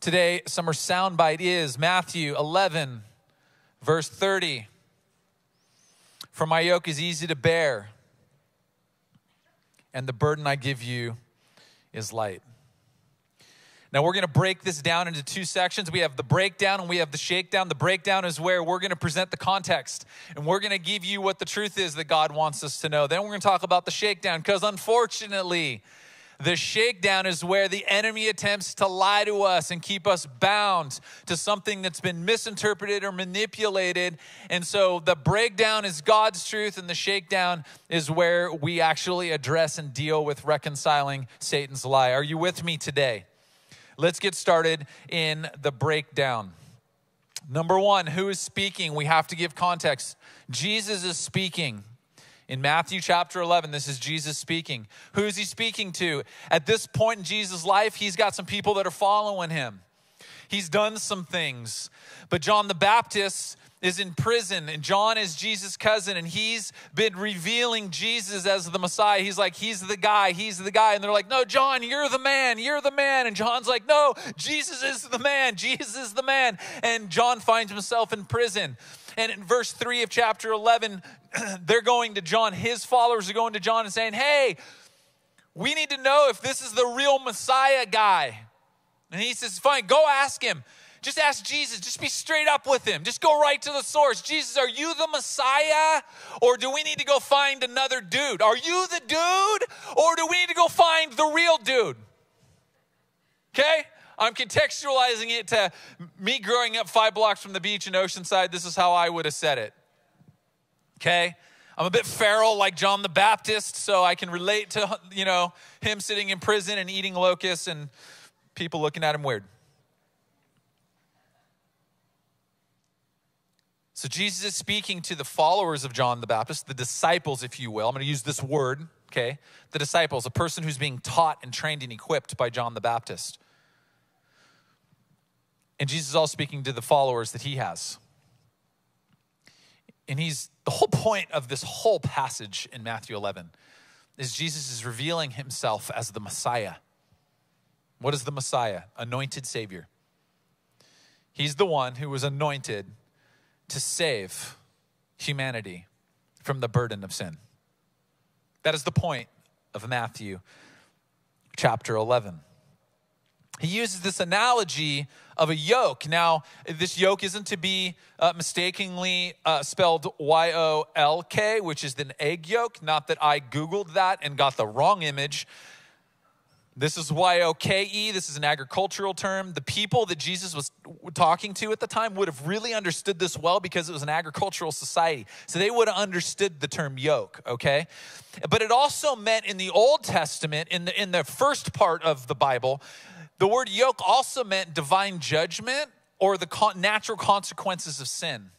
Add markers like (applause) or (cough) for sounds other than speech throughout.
Today, summer soundbite is Matthew 11, verse 30. For my yoke is easy to bear, and the burden I give you is light. Now, we're going to break this down into two sections. We have the breakdown and we have the shakedown. The breakdown is where we're going to present the context and we're going to give you what the truth is that God wants us to know. Then we're going to talk about the shakedown because unfortunately, the shakedown is where the enemy attempts to lie to us and keep us bound to something that's been misinterpreted or manipulated. And so the breakdown is God's truth, and the shakedown is where we actually address and deal with reconciling Satan's lie. Are you with me today? Let's get started in the breakdown. Number one, who is speaking? We have to give context. Jesus is speaking. In Matthew chapter 11, this is Jesus speaking. Who is he speaking to? At this point in Jesus' life, he's got some people that are following him. He's done some things. But John the Baptist is in prison, and John is Jesus' cousin, and he's been revealing Jesus as the Messiah. He's like, He's the guy, he's the guy. And they're like, No, John, you're the man, you're the man. And John's like, No, Jesus is the man, Jesus is the man. And John finds himself in prison. And in verse 3 of chapter 11, (clears throat) they're going to John, his followers are going to John and saying, Hey, we need to know if this is the real Messiah guy. And he says, Fine, go ask him. Just ask Jesus. Just be straight up with him. Just go right to the source. Jesus, are you the Messiah? Or do we need to go find another dude? Are you the dude? Or do we need to go find the real dude? Okay? I'm contextualizing it to me growing up five blocks from the beach in Oceanside. This is how I would have said it. Okay? I'm a bit feral like John the Baptist, so I can relate to, you know, him sitting in prison and eating locusts and people looking at him weird. So Jesus is speaking to the followers of John the Baptist, the disciples, if you will. I'm going to use this word, okay? The disciples, a person who's being taught and trained and equipped by John the Baptist. And Jesus is also speaking to the followers that he has. And he's the whole point of this whole passage in Matthew 11 is Jesus is revealing himself as the Messiah. What is the Messiah? Anointed Savior. He's the one who was anointed to save humanity from the burden of sin. That is the point of Matthew chapter 11. He uses this analogy of a yoke. Now, this yoke isn't to be uh, mistakenly uh, spelled Y O L K, which is an egg yolk. Not that I Googled that and got the wrong image. This is Y-O-K-E. This is an agricultural term. The people that Jesus was talking to at the time would have really understood this well because it was an agricultural society. So they would have understood the term yoke, okay? But it also meant in the Old Testament, in the, in the first part of the Bible, the word yoke also meant divine judgment or the natural consequences of sin.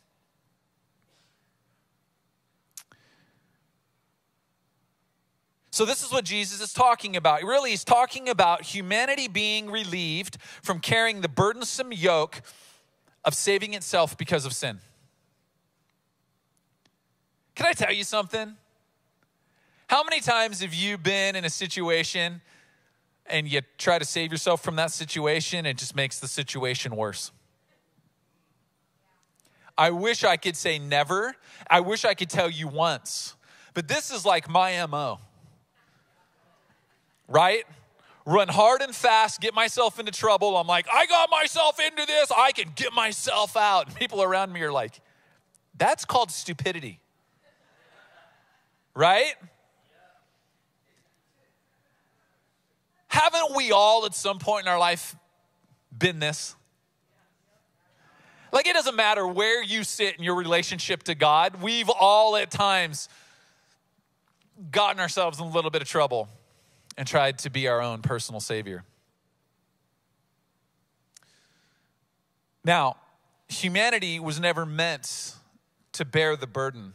So, this is what Jesus is talking about. Really, he's talking about humanity being relieved from carrying the burdensome yoke of saving itself because of sin. Can I tell you something? How many times have you been in a situation and you try to save yourself from that situation, it just makes the situation worse? I wish I could say never. I wish I could tell you once. But this is like my MO right? Run hard and fast, get myself into trouble. I'm like, I got myself into this, I can get myself out. And (laughs) people around me are like, that's called stupidity. Right? Haven't we all at some point in our life been this? Like, it doesn't matter where you sit in your relationship to God, we've all at times gotten ourselves in a little bit of trouble and tried to be our own personal savior. Now, humanity was never meant to bear the burden,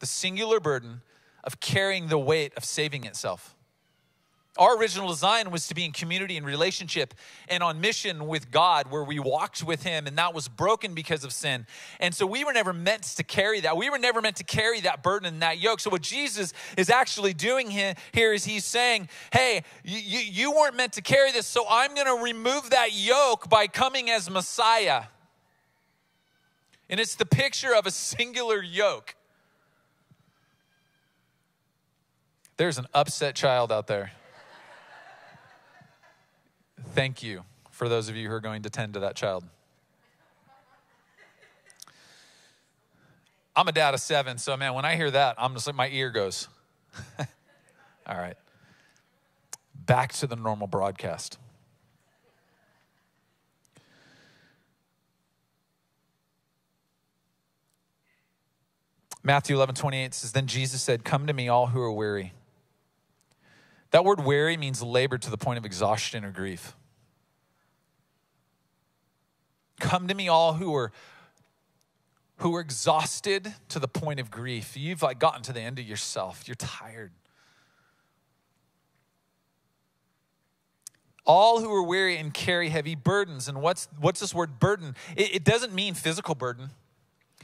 the singular burden of carrying the weight of saving itself. Our original design was to be in community and relationship and on mission with God, where we walked with Him, and that was broken because of sin. And so we were never meant to carry that. We were never meant to carry that burden and that yoke. So, what Jesus is actually doing here is He's saying, Hey, you, you weren't meant to carry this, so I'm going to remove that yoke by coming as Messiah. And it's the picture of a singular yoke. There's an upset child out there. Thank you for those of you who are going to tend to that child. I'm a dad of seven, so man, when I hear that, I'm just like, my ear goes. (laughs) All right. Back to the normal broadcast. Matthew 11, 28 says, Then Jesus said, Come to me, all who are weary. That word weary means labor to the point of exhaustion or grief. Come to me, all who are who are exhausted to the point of grief. You've like gotten to the end of yourself. You're tired. All who are weary and carry heavy burdens. And what's what's this word burden? It, it doesn't mean physical burden.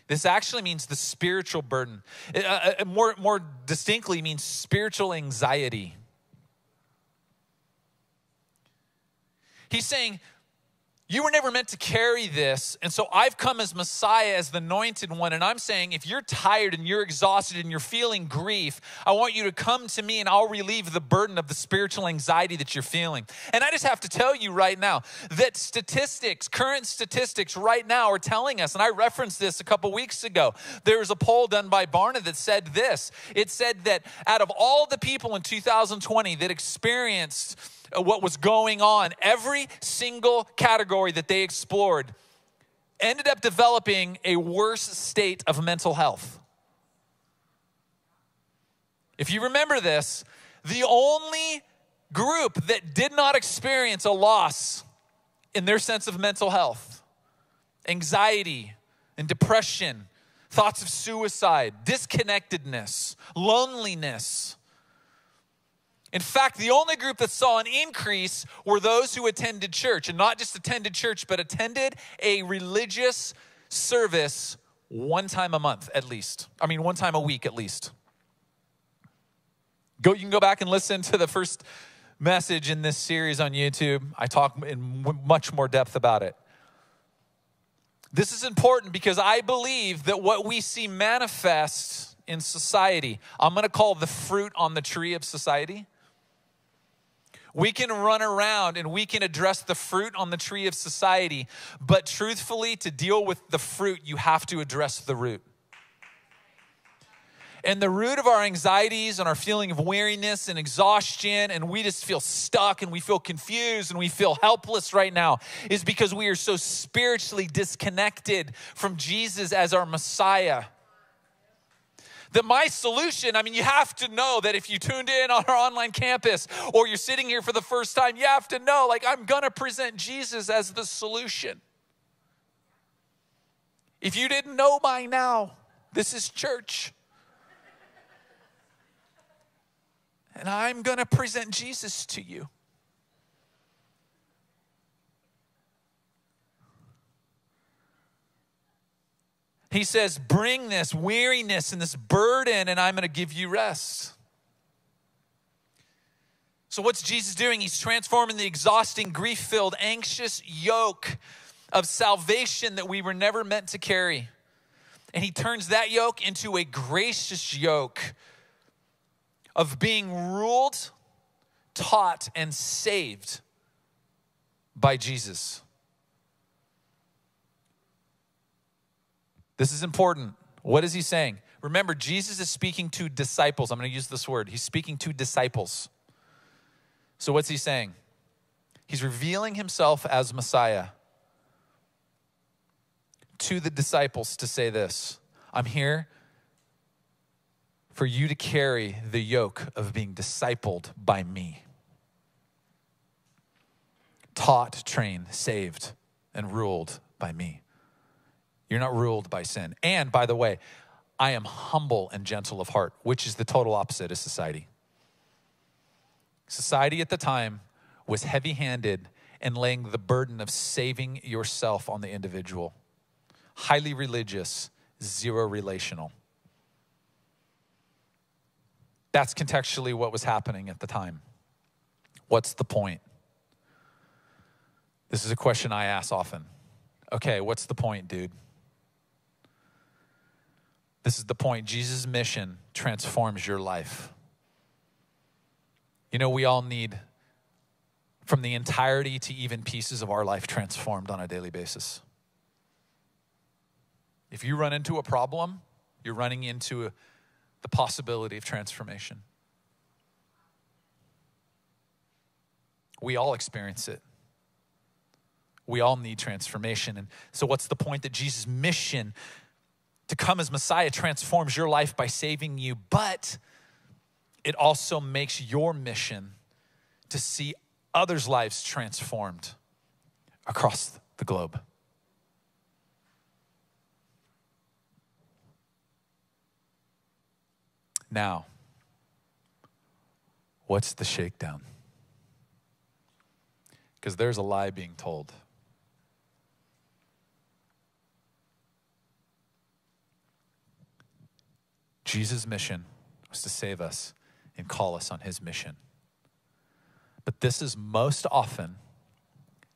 This actually means the spiritual burden. It, uh, uh more, more distinctly means spiritual anxiety. He's saying, you were never meant to carry this. And so I've come as Messiah, as the anointed one. And I'm saying, if you're tired and you're exhausted and you're feeling grief, I want you to come to me and I'll relieve the burden of the spiritual anxiety that you're feeling. And I just have to tell you right now that statistics, current statistics right now are telling us, and I referenced this a couple weeks ago. There was a poll done by Barna that said this it said that out of all the people in 2020 that experienced Uh, what was going on. Every single category that they explored ended up developing a worse state of mental health. If you remember this, the only group that did not experience a loss in their sense of mental health, anxiety and depression, thoughts of suicide, disconnectedness, loneliness, in fact, the only group that saw an increase were those who attended church, and not just attended church, but attended a religious service one time a month at least. I mean, one time a week at least. Go, you can go back and listen to the first message in this series on YouTube. I talk in much more depth about it. This is important because I believe that what we see manifest in society, I'm going to call the fruit on the tree of society we can run around and we can address the fruit on the tree of society, but truthfully, to deal with the fruit, you have to address the root. And the root of our anxieties and our feeling of weariness and exhaustion, and we just feel stuck and we feel confused and we feel helpless right now, is because we are so spiritually disconnected from Jesus as our Messiah that my solution, I mean, you have to know that if you tuned in on our online campus or you're sitting here for the first time, you have to know, like, I'm going to present Jesus as the solution. If you didn't know by now, this is church. And I'm going to present Jesus to you. He says, Bring this weariness and this burden, and I'm going to give you rest. So, what's Jesus doing? He's transforming the exhausting, grief filled, anxious yoke of salvation that we were never meant to carry. And he turns that yoke into a gracious yoke of being ruled, taught, and saved by Jesus. This is important. What is he saying? Remember, Jesus is speaking to disciples. I'm going to use this word. He's speaking to disciples. So, what's he saying? He's revealing himself as Messiah to the disciples to say this I'm here for you to carry the yoke of being discipled by me. Taught, trained, saved, and ruled by me. You're not ruled by sin. And by the way, I am humble and gentle of heart, which is the total opposite of society. Society at the time was heavy handed and laying the burden of saving yourself on the individual. Highly religious, zero relational. That's contextually what was happening at the time. What's the point? This is a question I ask often. Okay, what's the point, dude? This is the point. Jesus' mission transforms your life. You know, we all need from the entirety to even pieces of our life transformed on a daily basis. If you run into a problem, you're running into a, the possibility of transformation. We all experience it. We all need transformation. And so, what's the point that Jesus' mission to come as Messiah transforms your life by saving you, but it also makes your mission to see others' lives transformed across the globe. Now, what's the shakedown? Because there's a lie being told. Jesus' mission was to save us and call us on his mission. But this is most often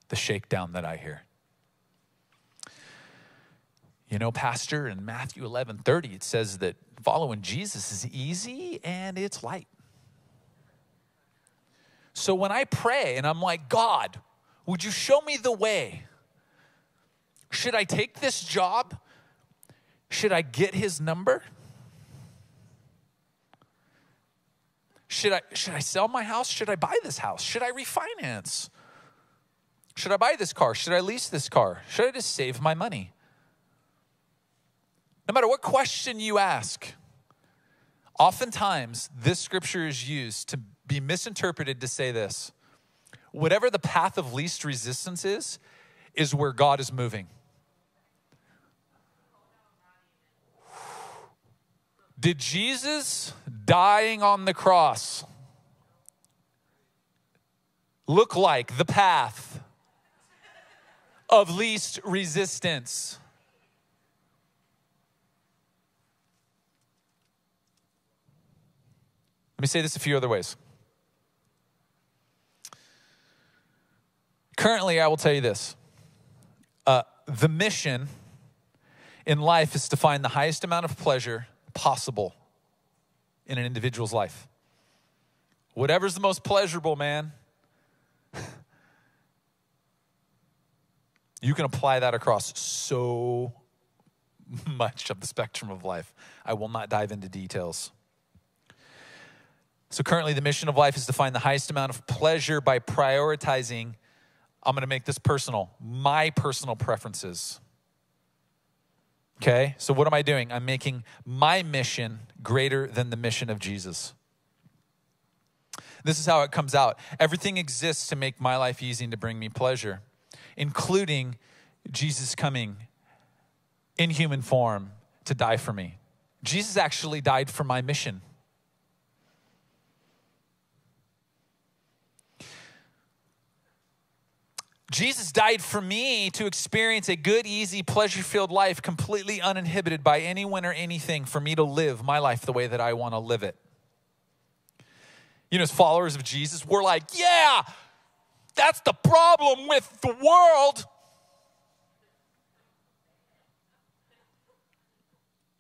the shakedown that I hear. You know, Pastor, in Matthew 11 30, it says that following Jesus is easy and it's light. So when I pray and I'm like, God, would you show me the way? Should I take this job? Should I get his number? Should I, should I sell my house? Should I buy this house? Should I refinance? Should I buy this car? Should I lease this car? Should I just save my money? No matter what question you ask, oftentimes this scripture is used to be misinterpreted to say this whatever the path of least resistance is, is where God is moving. Did Jesus dying on the cross look like the path of least resistance? Let me say this a few other ways. Currently, I will tell you this uh, the mission in life is to find the highest amount of pleasure possible in an individual's life. Whatever's the most pleasurable, man. (laughs) you can apply that across so much of the spectrum of life. I will not dive into details. So, currently, the mission of life is to find the highest amount of pleasure by prioritizing, I'm going to make this personal, my personal preferences. Okay, so what am I doing? I'm making my mission greater than the mission of Jesus. This is how it comes out. Everything exists to make my life easy and to bring me pleasure, including Jesus coming in human form to die for me. Jesus actually died for my mission. Jesus died for me to experience a good, easy, pleasure filled life, completely uninhibited by anyone or anything, for me to live my life the way that I want to live it. You know, as followers of Jesus, we're like, yeah, that's the problem with the world.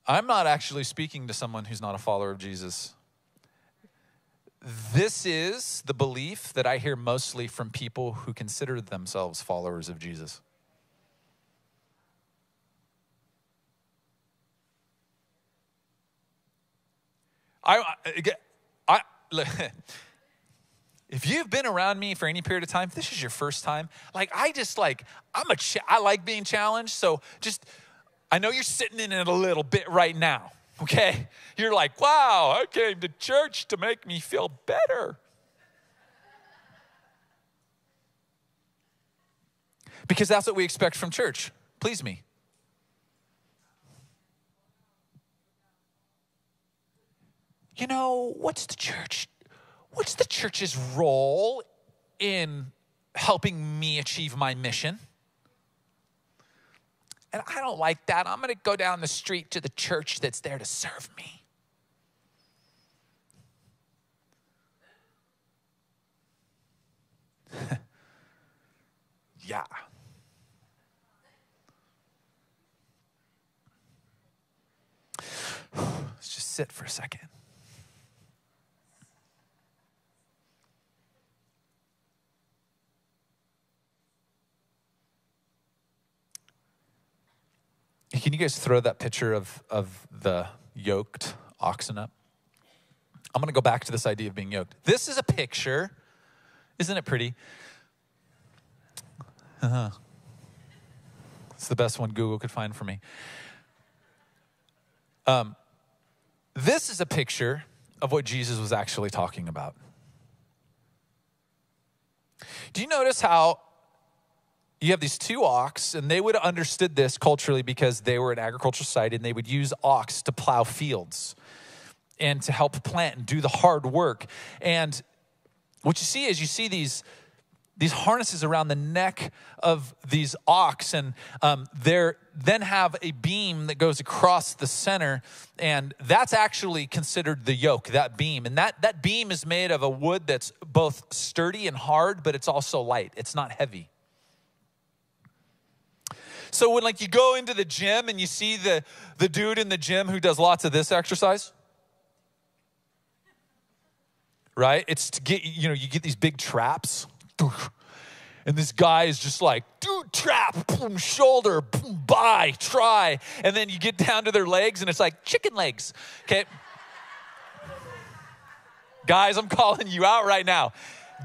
I'm not actually speaking to someone who's not a follower of Jesus. This is the belief that I hear mostly from people who consider themselves followers of Jesus. I, I, I (laughs) if you've been around me for any period of time, this is your first time. Like I just like I'm a I like being challenged. So just I know you're sitting in it a little bit right now okay? You're like, wow, I came to church to make me feel better. Because that's what we expect from church. Please me. You know, what's the church? what's the church's role in helping me achieve my mission? And I don't like that. I'm going to go down the street to the church that's there to serve me. (laughs) yeah. (sighs) Let's just sit for a second. Can you guys throw that picture of, of the yoked oxen up? I'm going to go back to this idea of being yoked. This is a picture. Isn't it pretty? Uh-huh. It's the best one Google could find for me. Um, this is a picture of what Jesus was actually talking about. Do you notice how you have these two ox, and they would have understood this culturally because they were an agricultural society and they would use ox to plow fields and to help plant and do the hard work. And what you see is you see these these harnesses around the neck of these ox and um, they then have a beam that goes across the center and that's actually considered the yoke that beam. And that, that beam is made of a wood that's both sturdy and hard but it's also light. It's not heavy so when like you go into the gym and you see the, the dude in the gym who does lots of this exercise, right? It's to get, you know, you get these big traps. And this guy is just like, dude, trap, boom, shoulder, boom, try. And then you get down to their legs and it's like chicken legs. Okay. Guys, I'm calling you out right now.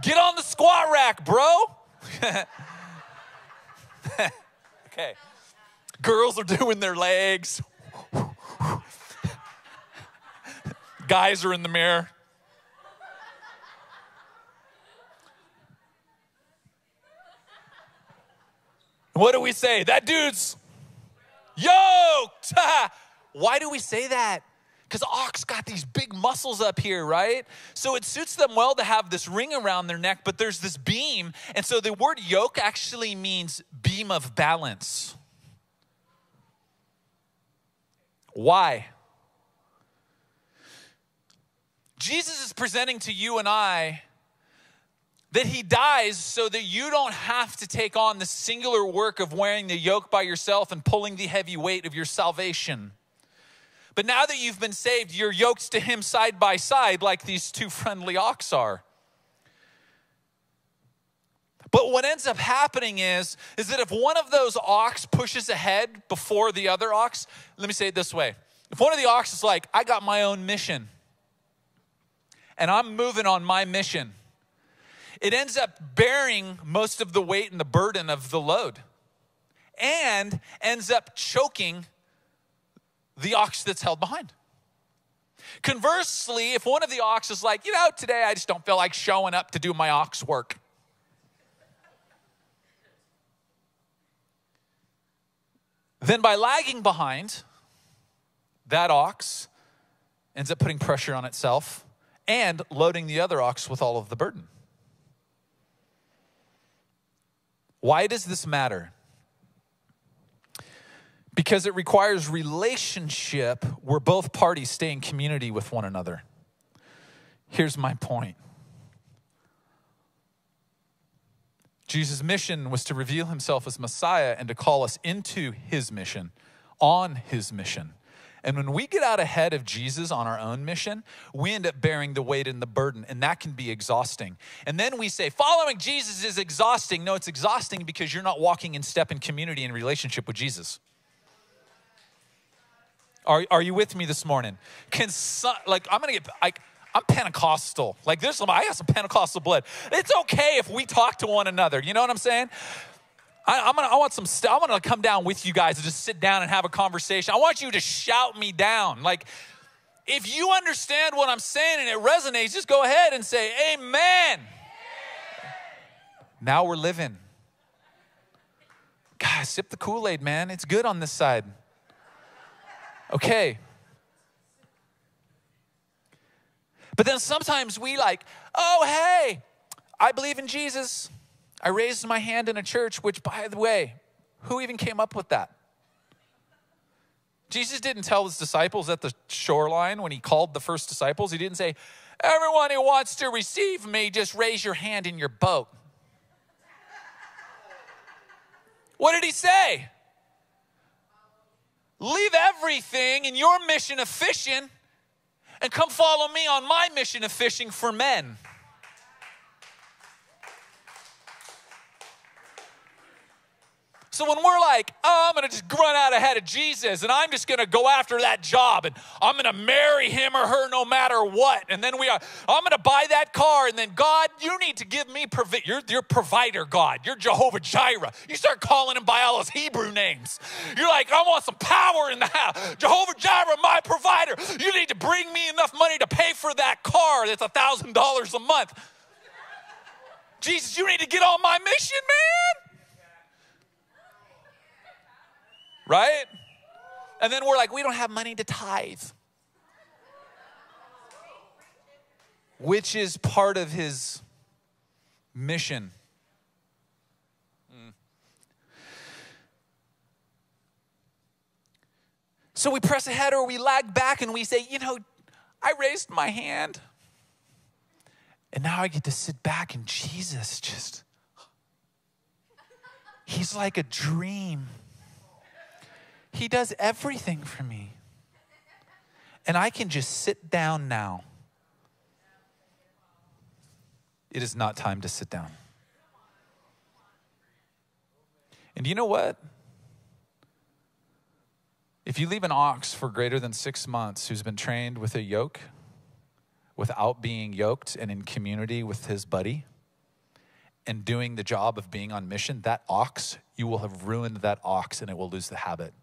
Get on the squat rack, bro. (laughs) okay. Girls are doing their legs. Guys are in the mirror. What do we say? That dude's yoked. (laughs) Why do we say that? Because ox got these big muscles up here, right? So it suits them well to have this ring around their neck, but there's this beam. And so the word yoke actually means beam of balance. Why? Jesus is presenting to you and I that he dies so that you don't have to take on the singular work of wearing the yoke by yourself and pulling the heavy weight of your salvation. But now that you've been saved, you're yoked to him side by side like these two friendly ox are. But what ends up happening is, is that if one of those ox pushes ahead before the other ox, let me say it this way. If one of the ox is like, I got my own mission, and I'm moving on my mission, it ends up bearing most of the weight and the burden of the load and ends up choking the ox that's held behind. Conversely, if one of the ox is like, you know, today I just don't feel like showing up to do my ox work. Then by lagging behind, that ox ends up putting pressure on itself and loading the other ox with all of the burden. Why does this matter? Because it requires relationship where both parties stay in community with one another. Here's my point Jesus' mission was to reveal himself as Messiah and to call us into his mission, on his mission. And when we get out ahead of Jesus on our own mission, we end up bearing the weight and the burden, and that can be exhausting. And then we say, following Jesus is exhausting. No, it's exhausting because you're not walking in step in community and relationship with Jesus. Are, are you with me this morning? Can some, like I'm gonna get like I'm Pentecostal. Like there's some I got some Pentecostal blood. It's okay if we talk to one another. You know what I'm saying? I, am gonna, I want some, st- I want to come down with you guys and just sit down and have a conversation. I want you to shout me down. Like, if you understand what I'm saying and it resonates, just go ahead and say, Amen. Now we're living. Guys, sip the Kool Aid, man. It's good on this side. Okay. But then sometimes we like, oh, hey, I believe in Jesus. I raised my hand in a church, which, by the way, who even came up with that? Jesus didn't tell his disciples at the shoreline when he called the first disciples, he didn't say, Everyone who wants to receive me, just raise your hand in your boat. What did he say? Leave everything in your mission of fishing and come follow me on my mission of fishing for men. So when we're like, oh, I'm gonna just run out ahead of Jesus and I'm just gonna go after that job and I'm gonna marry him or her no matter what. And then we are, I'm gonna buy that car and then God, you need to give me provi- you're your provider, God. You're Jehovah Jireh. You start calling him by all his Hebrew names. You're like, I want some power in the house. Jehovah Jireh, my provider. You need to bring me enough money to pay for that car that's a thousand dollars a month. Jesus, you need to get on my mission, man. Right? And then we're like, we don't have money to tithe, which is part of his mission. So we press ahead or we lag back and we say, you know, I raised my hand. And now I get to sit back and Jesus just, he's like a dream. He does everything for me. And I can just sit down now. It is not time to sit down. And you know what? If you leave an ox for greater than six months who's been trained with a yoke, without being yoked and in community with his buddy, and doing the job of being on mission, that ox, you will have ruined that ox and it will lose the habit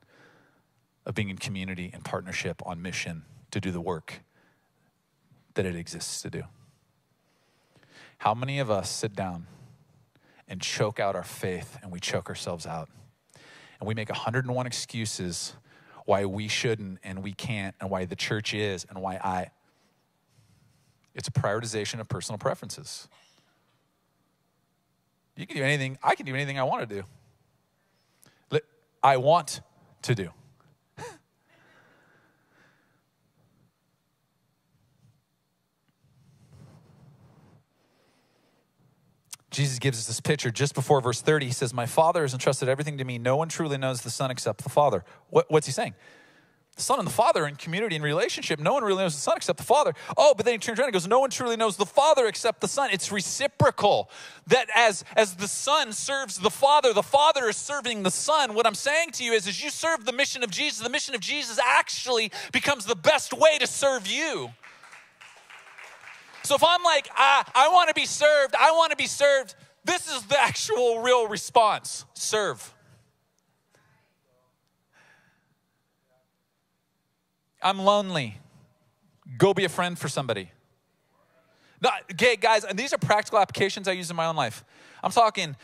of being in community and partnership on mission to do the work that it exists to do. How many of us sit down and choke out our faith and we choke ourselves out? And we make 101 excuses why we shouldn't and we can't and why the church is and why I. It's a prioritization of personal preferences. You can do anything, I can do anything I want to do. I want to do. Jesus gives us this picture just before verse 30. He says, My Father has entrusted everything to me. No one truly knows the Son except the Father. What, what's he saying? The Son and the Father in community and relationship. No one really knows the Son except the Father. Oh, but then he turns around and goes, No one truly knows the Father except the Son. It's reciprocal. That as, as the Son serves the Father, the Father is serving the Son. What I'm saying to you is, as you serve the mission of Jesus, the mission of Jesus actually becomes the best way to serve you. So if I'm like, ah, I want to be served, I want to be served, this is the (laughs) actual real response serve. I'm lonely. Go be a friend for somebody. Okay, guys, and these are practical applications I use in my own life. I'm talking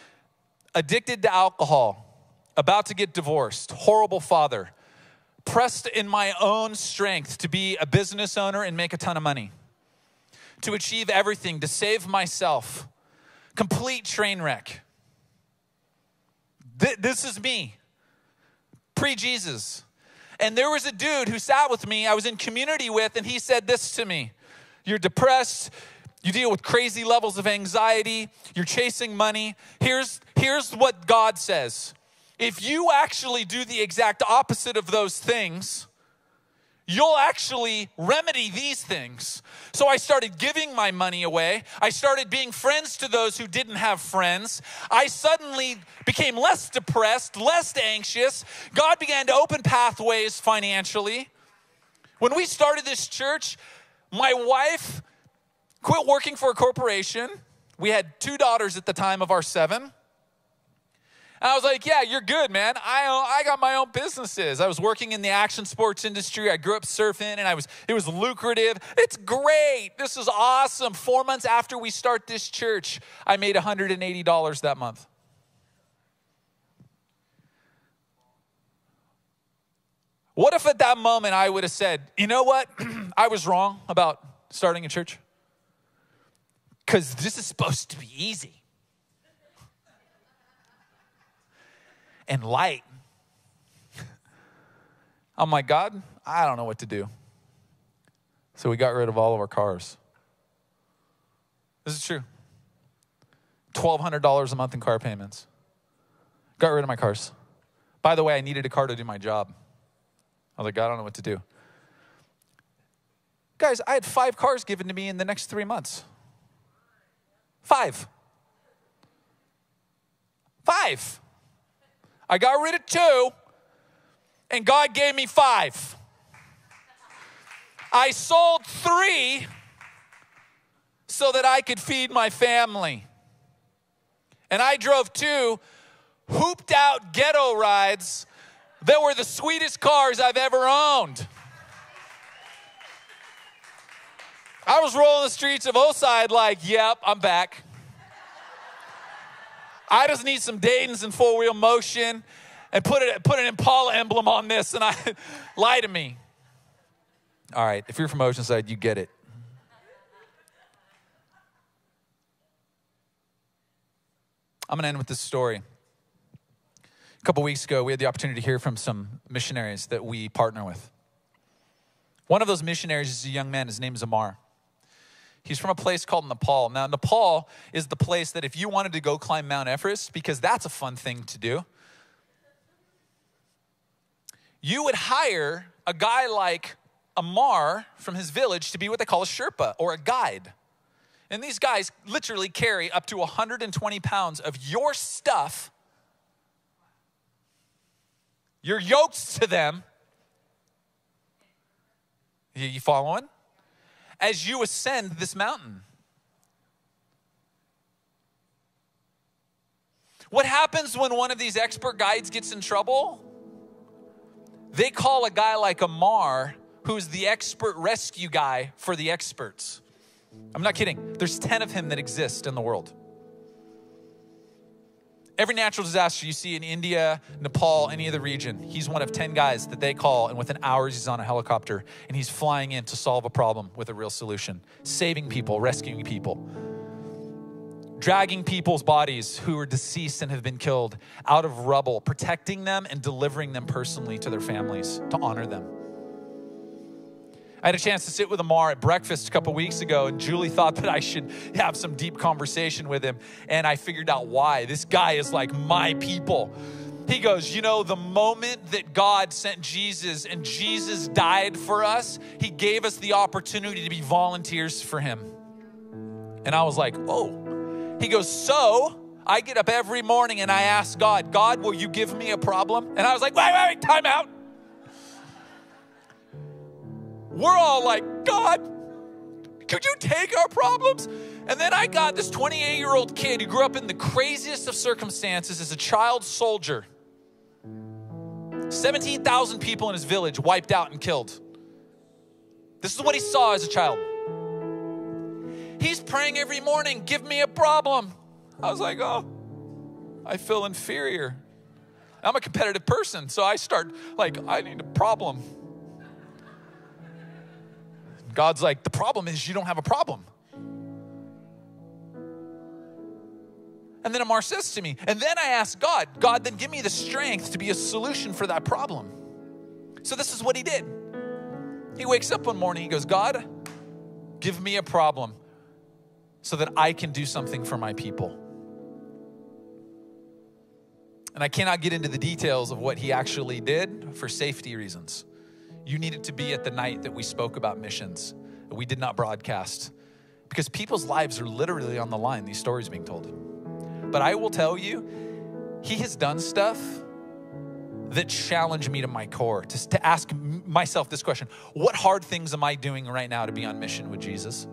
addicted to alcohol, about to get divorced, horrible father, pressed in my own strength to be a business owner and make a ton of money to achieve everything, to save myself. Complete train wreck. This is me, pre Jesus. And there was a dude who sat with me, I was in community with, and he said this to me You're depressed, you deal with crazy levels of anxiety, you're chasing money. Here's, here's what God says if you actually do the exact opposite of those things, you'll actually remedy these things. So I started giving my money away. I started being friends to those who didn't have friends. I suddenly became less depressed, less anxious. God began to open pathways financially. When we started this church, my wife quit working for a corporation. We had two daughters at the time of our seven. I was like, yeah, you're good, man. I, I got my own businesses. I was working in the action sports industry. I grew up surfing and I was, it was lucrative. It's great. This is awesome. Four months after we start this church, I made $180 that month. What if at that moment I would have said, you know what? (clears throat) I was wrong about starting a church? Because this is supposed to be easy and light. (laughs) I'm like, God, I don't know what to do. So we got rid of all of our cars. This is true. $1,200 a month in car payments. Got rid of my cars. By the way, I needed a car to do my job. I was like, God, I don't know what to do. Guys, I had five cars given to me in the next three months. Five. Five. I got rid of two, and God gave me five. I sold three so that I could feed my family. And I drove two hooped out ghetto rides that were the sweetest cars I've ever owned. I was rolling the streets of Oside like, yep, I'm back. I just need some Dayton's in four wheel motion and put, it, put an Impala emblem on this and I (laughs) lie to me. All right, if you're from Oceanside, you get it. I'm going to end with this story. A couple weeks ago, we had the opportunity to hear from some missionaries that we partner with. One of those missionaries is a young man. His name is Amar. He's from a place called Nepal. Now, Nepal is the place that if you wanted to go climb Mount Everest, because that's a fun thing to do, you would hire a guy like Amar from his village to be what they call a Sherpa or a guide. And these guys literally carry up to 120 pounds of your stuff. You're yoked to them. You following? As you ascend this mountain. What happens when one of these expert guides gets in trouble? They call a guy like Amar, who's the expert rescue guy for the experts. I'm not kidding. There's 10 of him that exist in the world. Every natural disaster you see in India, Nepal, any other region, he's one of 10 guys that they call, and within hours, he's on a helicopter and he's flying in to solve a problem with a real solution, saving people, rescuing people, dragging people's bodies who are deceased and have been killed out of rubble, protecting them and delivering them personally to their families to honor them. I had a chance to sit with Amar at breakfast a couple weeks ago, and Julie thought that I should have some deep conversation with him. And I figured out why. This guy is like my people. He goes, You know, the moment that God sent Jesus and Jesus died for us, he gave us the opportunity to be volunteers for him. And I was like, Oh. He goes, So I get up every morning and I ask God, God, will you give me a problem? And I was like, Wait, wait, wait, time out. We're all like, God, could you take our problems? And then I got this 28 year old kid who grew up in the craziest of circumstances as a child soldier. 17,000 people in his village wiped out and killed. This is what he saw as a child. He's praying every morning, give me a problem. I was like, oh, I feel inferior. I'm a competitive person, so I start like, I need a problem. God's like, the problem is you don't have a problem. And then Amar says to me, and then I ask God, God, then give me the strength to be a solution for that problem. So this is what he did. He wakes up one morning, he goes, God, give me a problem so that I can do something for my people. And I cannot get into the details of what he actually did for safety reasons. You needed to be at the night that we spoke about missions, that we did not broadcast. Because people's lives are literally on the line, these stories being told. But I will tell you, he has done stuff that challenge me to my core, to, to ask myself this question What hard things am I doing right now to be on mission with Jesus?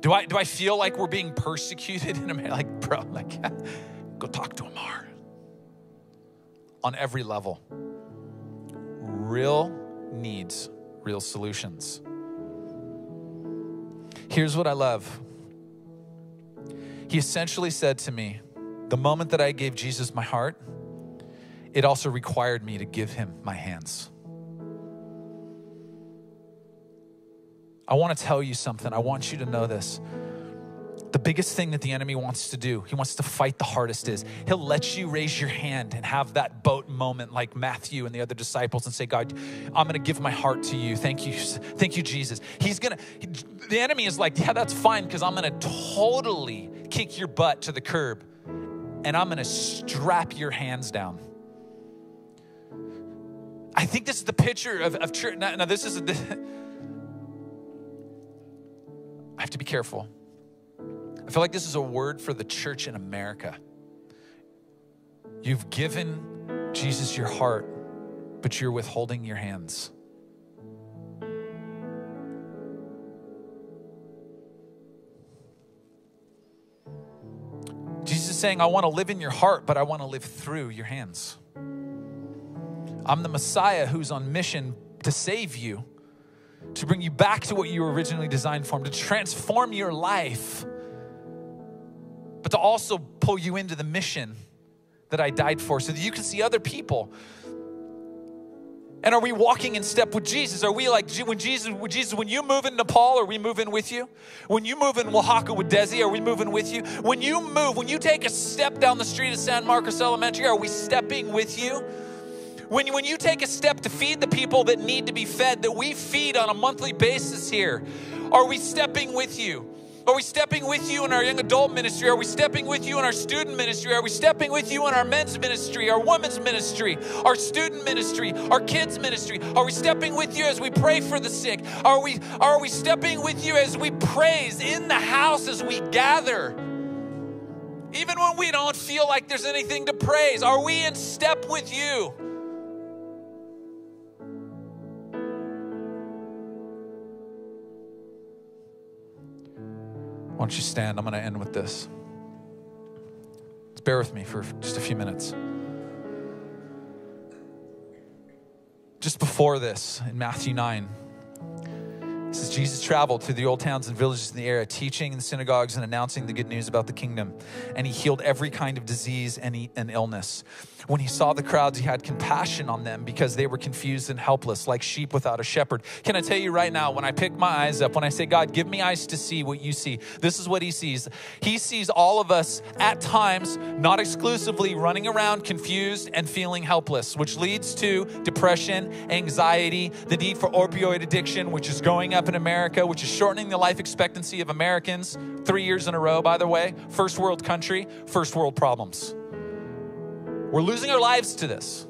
Do I, do I feel like we're being persecuted (laughs) in America? Like, bro, like, (laughs) Go talk to Amar. On every level. Real needs, real solutions. Here's what I love. He essentially said to me, the moment that I gave Jesus my heart, it also required me to give him my hands. I want to tell you something. I want you to know this. The biggest thing that the enemy wants to do, he wants to fight the hardest is he'll let you raise your hand and have that boat moment like Matthew and the other disciples and say, God, I'm to give my heart to you. Thank you. Thank you, Jesus. He's going to, the enemy is like, yeah, that's fine because I'm to totally kick your butt to the curb and I'm to strap your hands down. I think this is the picture of, of church. Now, now, this is, a, (laughs) I have to be careful. I feel like this is a word for the church in America. You've given Jesus your heart, but you're withholding your hands. Jesus is saying, I want to live in your heart, but I want to live through your hands. I'm the Messiah who's on mission to save you, to bring you back to what you were originally designed for, to transform your life, but to also pull you into the mission that I died for so that you can see other people. And are we walking in step with Jesus? Are we like when Jesus, when Jesus, when you move in Nepal, are we moving with you? When you move in Oaxaca with Desi, are we moving with you? When you move, when you take a step down the street of San Marcos Elementary, are we stepping with you? When, when you take a step to feed the people that need to be fed, that we feed on a monthly basis here, are we stepping with you? Are we stepping with you in our young adult ministry? Are we stepping with you in our student ministry? Are we stepping with you in our men's ministry, our women's ministry, our student ministry, our kids ministry? Are we stepping with you as we pray for the sick? Are we are we stepping with you as we praise in the house as we gather? Even when we don't feel like there's anything to praise, are we in step with you? Why don't you stand? I'm going to end with this. Bear with me for just a few minutes. Just before this, in Matthew 9, it says Jesus traveled through the old towns and villages in the area, teaching in the synagogues and announcing the good news about the kingdom. And he healed every kind of disease and, and illness. When he saw the crowds, he had compassion on them because they were confused and helpless, like sheep without a shepherd. Can I tell you right now, when I pick my eyes up, when I say, God, give me eyes to see what you see, this is what he sees. He sees all of us at times, not exclusively, running around confused and feeling helpless, which leads to depression, anxiety, the need for opioid addiction, which is going up in America, which is shortening the life expectancy of Americans three years in a row, by the way. First world country, first world problems. We're losing our lives to this.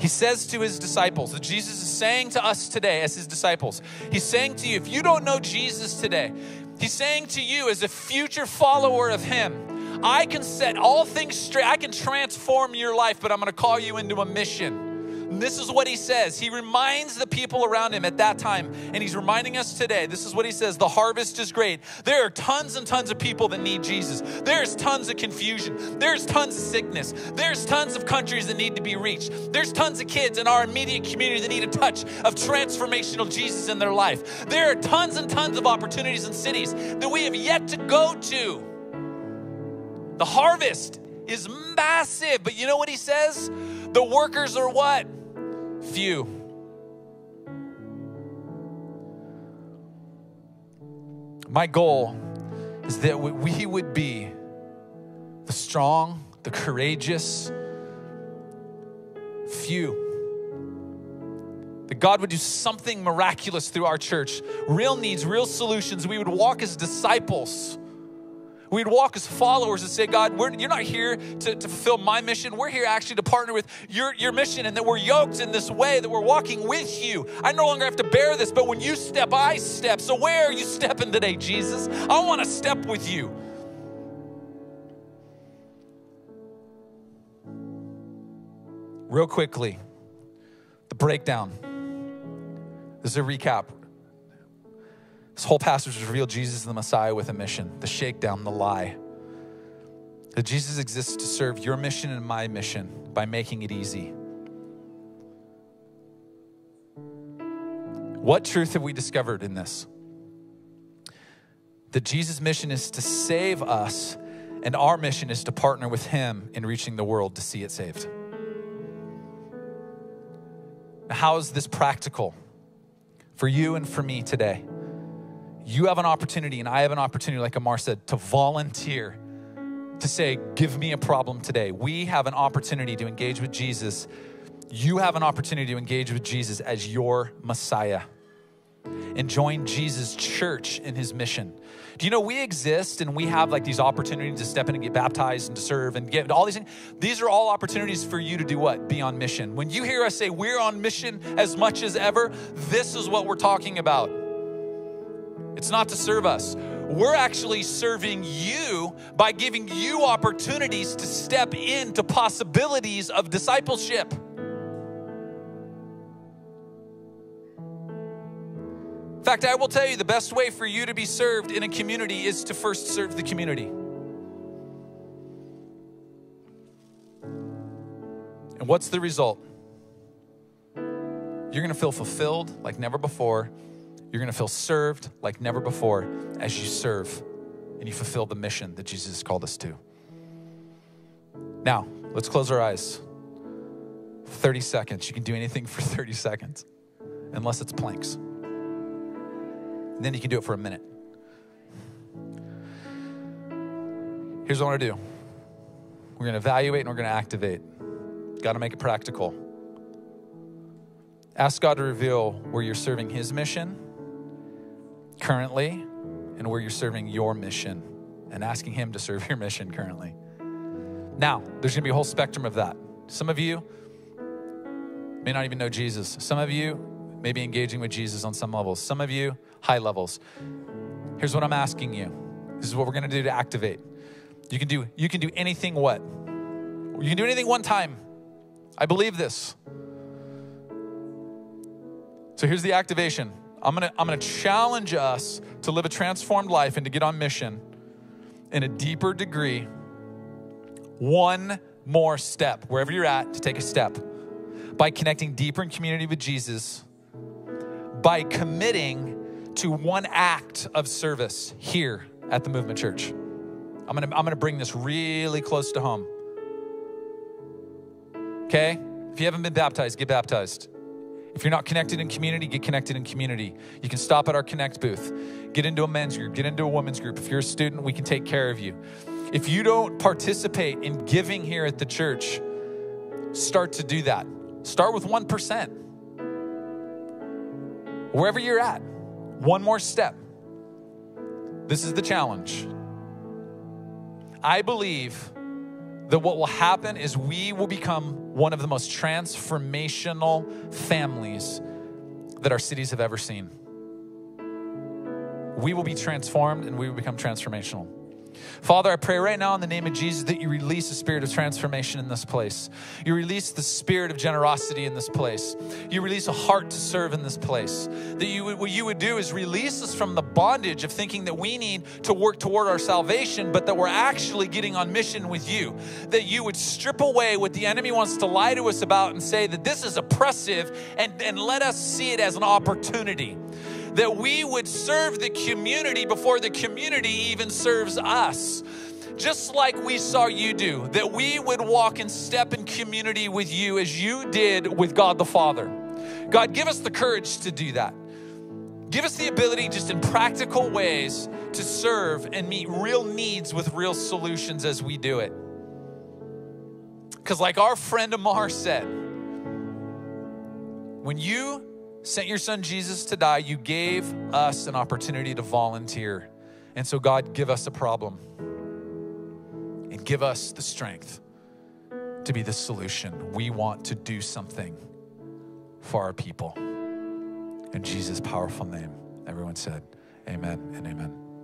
He says to his disciples, that Jesus is saying to us today as his disciples, he's saying to you, if you don't know Jesus today, he's saying to you as a future follower of him, I can set all things straight, I can transform your life, but I'm gonna call you into a mission. And this is what he says. He reminds the people around him at that time, and he's reminding us today. This is what he says The harvest is great. There are tons and tons of people that need Jesus. There's tons of confusion. There's tons of sickness. There's tons of countries that need to be reached. There's tons of kids in our immediate community that need a touch of transformational Jesus in their life. There are tons and tons of opportunities in cities that we have yet to go to. The harvest is massive, but you know what he says? The workers are what? few. My goal is that we would be the strong, the courageous few. That God would do something miraculous through our church, real needs, real solutions. We would walk as disciples We'd walk as followers and say, God, you're not here to, to fulfill my mission. We're here actually to partner with your, your mission and that we're yoked in this way, that we're walking with you. I no longer have to bear this, but when you step, I step. So where are you stepping today, Jesus? I want to step with you. Real quickly, the breakdown. This is a recap. This whole passage revealed Jesus the Messiah with a mission, the shakedown, the lie. That Jesus exists to serve your mission and my mission by making it easy. What truth have we discovered in this? that Jesus' mission is to save us, and our mission is to partner with Him in reaching the world to see it saved. How is this practical for you and for me today? You have an opportunity, and I have an opportunity, like Amar said, to volunteer, to say, Give me a problem today. We have an opportunity to engage with Jesus. You have an opportunity to engage with Jesus as your Messiah and join Jesus' church in his mission. Do you know we exist and we have like these opportunities to step in and get baptized and to serve and get all these things? These are all opportunities for you to do what? Be on mission. When you hear us say we're on mission as much as ever, this is what we're talking about. It's not to serve us. We're actually serving you by giving you opportunities to step into possibilities of discipleship. In fact, I will tell you the best way for you to be served in a community is to first serve the community. And what's the result? You're gonna feel fulfilled like never before. You're gonna feel served like never before as you serve and you fulfill the mission that Jesus called us to. Now, let's close our eyes. 30 seconds. You can do anything for (laughs) 30 seconds, unless it's planks. And then you can do it for a minute. Here's what I want to do we're going to evaluate and we're going to activate. Got to make it practical. Ask God to reveal where you're serving His mission currently and where you're serving your mission and asking Him to serve your mission currently. Now, there's to be a whole spectrum of that. Some of you may not even know Jesus. Some of you may be engaging with Jesus on some levels. Some of you, high levels. Here's what I'm asking you. This is what we're to do to activate. You can do you can do anything what? You can do anything one time. I believe this. So here's the activation. I'm to I'm to challenge us to live a transformed life and to get on mission in a deeper degree. One more step, wherever you're at, to take a step by connecting deeper in community with Jesus, by committing to one act of service here at the Movement Church. I'm gonna, I'm gonna bring this really close to home. Okay? If you haven't been baptized, get baptized. If you're not connected in community, get connected in community. You can stop at our Connect booth, get into a men's group, get into a women's group. If you're a student, we can take care of you. If you don't participate in giving here at the church, start to do that. Start with 1%. Wherever you're at, one more step. This is the challenge. I believe that what will happen is we will become one of the most transformational families that our cities have ever seen. We will be transformed and we will become transformational. Father, I pray right now in the name of Jesus that you release a spirit of transformation in this place. You release the spirit of generosity in this place. You release a heart to serve in this place. That you would, what you would do is release us from the bondage of thinking that we need to work toward our salvation, but that we're actually getting on mission with you. That you would strip away what the enemy wants to lie to us about and say that this is oppressive and, and let us see it as an opportunity that we would serve the community before the community even serves us. Just like we saw you do, that we would walk and step in community with you as you did with God the Father. God, give us the courage to do that. Give us the ability, just in practical ways, to serve and meet real needs with real solutions as we do it. Because, like our friend Amar said, when you sent your son Jesus to die, you gave us an opportunity to volunteer. And so, God, give us a problem and give us the strength to be the solution. We want to do something for our people. In Jesus' powerful name, everyone said, Amen and amen.